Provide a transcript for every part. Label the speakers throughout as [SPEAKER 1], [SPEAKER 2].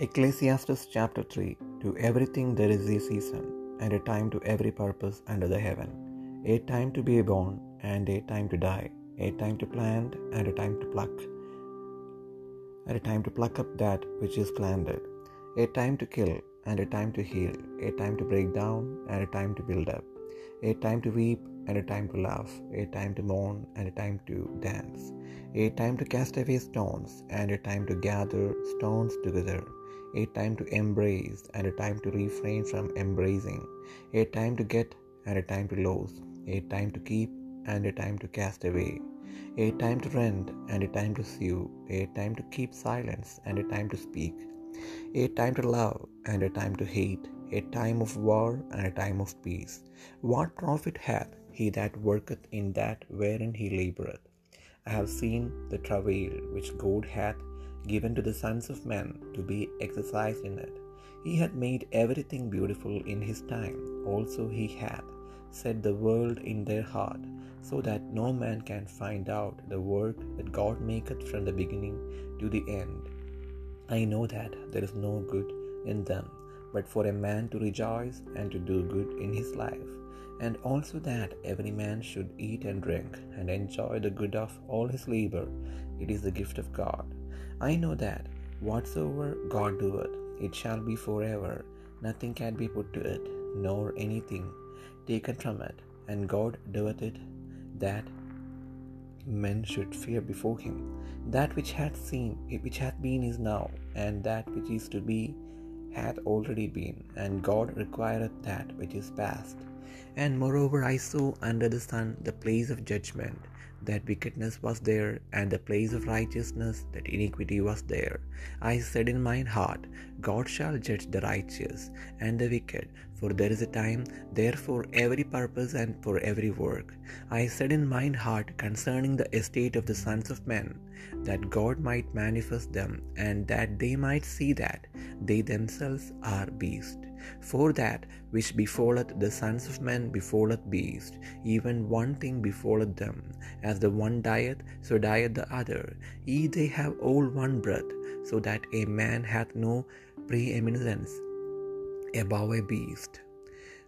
[SPEAKER 1] Ecclesiastes chapter 3 To everything there is a season, and a time to every purpose under the heaven, a time to be born, and a time to die, a time to plant, and a time to pluck, and a time to pluck up that which is planted, a time to kill, and a time to heal, a time to break down, and a time to build up, a time to weep, and a time to laugh, a time to mourn, and a time to dance, a time to cast away stones, and a time to gather stones together, a time to embrace, and a time to refrain from embracing, a time to get, and a time to lose, a time to keep, and a time to cast away, a time to rend, and a time to sue, a time to keep silence, and a time to speak, a time to love, and a time to hate, a time of war, and a time of peace. What profit hath he that worketh in that wherein he laboureth? I have seen the travail which God hath given to the sons of men to be exercised in it. He hath made everything beautiful in his time. Also he hath set the world in their heart, so that no man can find out the work that God maketh from the beginning to the end. I know that there is no good in them, but for a man to rejoice and to do good in his life, and also that every man should eat and drink and enjoy the good of all his labor. It is the gift of God. I know that whatsoever God doeth, it shall be forever. Nothing can be put to it, nor anything taken from it. And God doeth it that men should fear before him. That which hath seen, which hath been is now, and that which is to be hath already been, and God requireth that which is past. And moreover I saw under the sun the place of judgment, that wickedness was there, and the place of righteousness, that iniquity was there. I said in mine heart, God shall judge the righteous and the wicked, for there is a time there for every purpose and for every work. I said in mine heart concerning the estate of the sons of men, that God might manifest them, and that they might see that they themselves are beasts. For that which befalleth the sons of men befalleth beasts, even one thing befalleth them. As the one dieth, so dieth the other. Ye they have all one breath, so that a man hath no preeminence above a beast.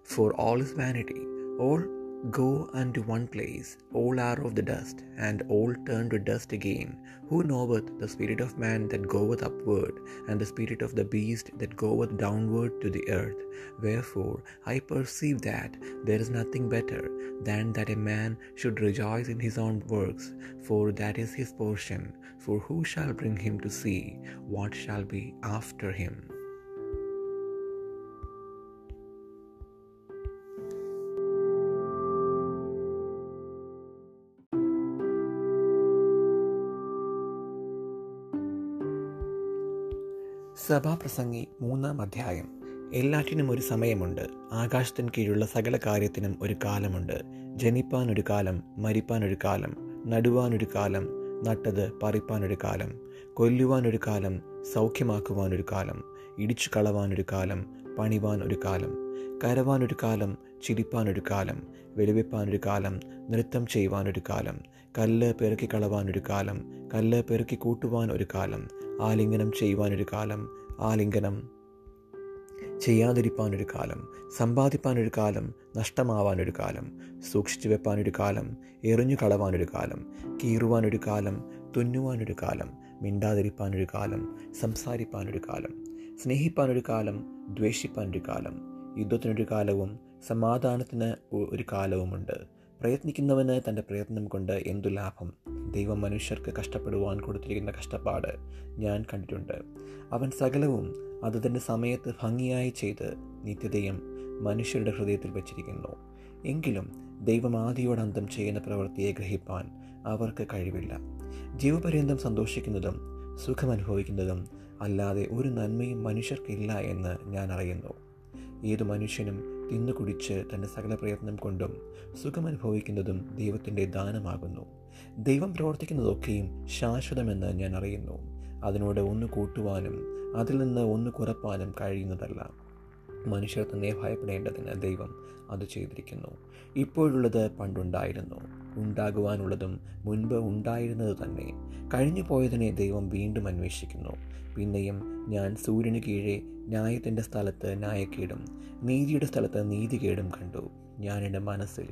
[SPEAKER 1] For all is vanity, all go unto one place, all are of the dust, and all turn to dust again. Who knoweth the spirit of man that goeth upward, and the spirit of the beast that goeth downward to the earth? Wherefore I perceive that there is nothing better than that a man should rejoice in his own works, for that is his portion. For who shall bring him to see what shall be after him? സഭാപ്രസംഗി മൂന്നാം അധ്യായം എല്ലാറ്റിനും ഒരു സമയമുണ്ട് ആകാശത്തിന് കീഴുള്ള സകല കാര്യത്തിനും ഒരു കാലമുണ്ട് ജനിപ്പാൻ ഒരു കാലം മരിപ്പാൻ ഒരു കാലം നടുവാൻ ഒരു കാലം നട്ടത് പറിപ്പാൻ ഒരു കാലം കൊല്ലുവാൻ ഒരു കാലം സൗഖ്യമാക്കുവാൻ ഒരു കാലം ഇടിച്ചു കളവാൻ ഒരു കാലം പണിവാൻ ഒരു കാലം കരവാൻ ഒരു കാലം ചിരിപ്പാൻ ഒരു കാലം വെളിവെപ്പാൻ ഒരു കാലം നൃത്തം ചെയ്യുവാൻ ഒരു കാലം കല്ല് പെറുക്കി കളവാൻ ഒരു കാലം കല്ല് പെറുക്കി കൂട്ടുവാൻ ഒരു കാലം ആലിംഗനം ചെയ്യുവാനൊരു കാലം ആലിംഗനം ചെയ്യാതിരിപ്പാനൊരു കാലം സമ്പാദിപ്പാനൊരു കാലം നഷ്ടമാവാനൊരു കാലം സൂക്ഷിച്ചു വെപ്പാനൊരു കാലം എറിഞ്ഞു കളവാനൊരു കാലം കീറുവാനൊരു കാലം തുന്നുവാനൊരു കാലം മിണ്ടാതിരിപ്പാനൊരു കാലം സംസാരിപ്പാനൊരു കാലം സ്നേഹിപ്പാനൊരു കാലം ദ്വേഷിപ്പാനൊരു കാലം യുദ്ധത്തിനൊരു കാലവും സമാധാനത്തിന് ഒരു കാലവുമുണ്ട്. പ്രയത്നിക്കുന്നവന് തന്റെ പ്രയത്നം കൊണ്ട് എന്തു ലാഭം? ദൈവം മനുഷ്യർക്ക് കഷ്ടപ്പെടുവാൻ കൊടുത്തിരിക്കുന്ന കഷ്ടപ്പാട് ഞാൻ കണ്ടിട്ടുണ്ട്. അവൻ സകലവും അത് തന്റെ സമയത്ത് ഭംഗിയായി ചെയ്ത് നിത്യതയും മനുഷ്യരുടെ ഹൃദയത്തിൽ വച്ചിരിക്കുന്നു. എങ്കിലും ദൈവം ആദിയോടന്തം ചെയ്യുന്ന പ്രവൃത്തിയെ ഗ്രഹിപ്പാൻ അവർക്ക് കഴിവില്ല. ജീവപര്യന്തം സന്തോഷിക്കുന്നതും സുഖമനുഭവിക്കുന്നതും അല്ലാതെ ഒരു നന്മയും മനുഷ്യർക്കില്ല എന്ന് ഞാൻ അറിയുന്നു. ഏതു മനുഷ്യനും തിന്നു കുടിച്ച് തന്റെ സകല പ്രയത്നം കൊണ്ടും സുഖമനുഭവിക്കുന്നതും ദൈവത്തിന്റെ ദാനമാകുന്നു. ദൈവം പ്രവർത്തിക്കുന്നതൊക്കെയും ശാശ്വതമെന്ന് ഞാൻ അറിയുന്നു. അതിനോട് ഒന്ന് കൂട്ടുവാനും അതിൽ നിന്ന് ഒന്ന് കുറപ്പാനും കഴിയുന്നതല്ല. മനുഷ്യർ തന്നെ ഭയപ്പെടേണ്ടതിന് ദൈവം അത് ചെയ്തിരിക്കുന്നു. ഇപ്പോഴുള്ളത് പണ്ടുണ്ടായിരുന്നു. ഉണ്ടാകുവാനുള്ളതും മുൻപ് ഉണ്ടായിരുന്നത് തന്നെ. കഴിഞ്ഞു പോയതിനെ ദൈവം വീണ്ടും അന്വേഷിക്കുന്നു. പിന്നെയും ഞാൻ സൂര്യന് കീഴേ ന്യായത്തിന്റെ സ്ഥലത്ത് ന്യായക്കേടും നീതിയുടെ സ്ഥലത്ത് നീതികേടും കണ്ടു. ഞാൻ എന്റെ മനസ്സിൽ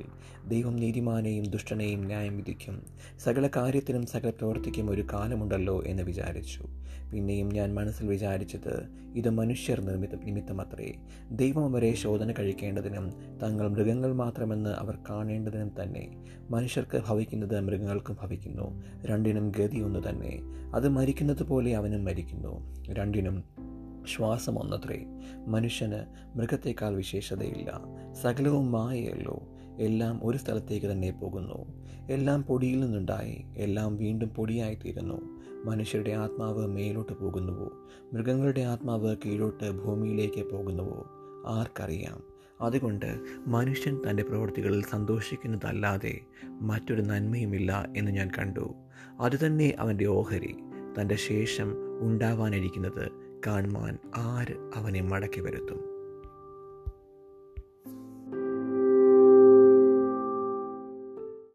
[SPEAKER 1] ദൈവം നീതിമാനെയും ദുഷ്ടനെയും ന്യായം വിധിക്കും. സകല കാര്യത്തിനും സകല പ്രവർത്തിക്കും ഒരു കാലമുണ്ടല്ലോ എന്ന് വിചാരിച്ചു. പിന്നെയും ഞാൻ മനസ്സിൽ വിചാരിച്ചത് ഇത് മനുഷ്യർ നിർമ്മിത നിമിത്തമത്രേ. ദൈവം അവരെ ശോധന കഴിക്കേണ്ടതിനും തങ്ങൾ മൃഗങ്ങൾ മാത്രമെന്ന് അവർ കാണേണ്ടതിനും തന്നെ. മനുഷ്യർക്ക് ഭവിക്കുന്നത് മൃഗങ്ങൾക്കും ഭവിക്കുന്നു. രണ്ടിനും ഗതി ഒന്ന് തന്നെ. അത് മരിക്കുന്നത് പോലെ അവനും മരിക്കുന്നു. രണ്ടിനും ശ്വാസം ഒന്നത്രേ മനുഷ്യന് മൃഗത്തേക്കാൾ വിശേഷതയില്ല. സകലവും മായയല്ലോ. എല്ലാം ഒരു സ്ഥലത്തേക്ക് തന്നെ പോകുന്നു. എല്ലാം പൊടിയിൽ നിന്നുണ്ടായി. എല്ലാം വീണ്ടും പൊടിയായിത്തീരുന്നു. മനുഷ്യരുടെ ആത്മാവ് മേലോട്ട് പോകുന്നുവോ? മൃഗങ്ങളുടെ ആത്മാവ് കീഴോട്ട് ഭൂമിയിലേക്ക് പോകുന്നുവോ? ആർക്കറിയാം. അതുകൊണ്ട് മനുഷ്യൻ തന്റെ പ്രവൃത്തികളിൽ സന്തോഷിക്കുന്നതല്ലാതെ മറ്റൊരു നന്മയുമില്ല എന്ന് ഞാൻ കണ്ടു. അതുതന്നെ അവന്റെ ഓഹരി. തന്റെ ശേഷം ഉണ്ടാവാനിരിക്കുന്നത് കാണുവാൻ ആര് അവനെ മടക്കി വരുത്തും?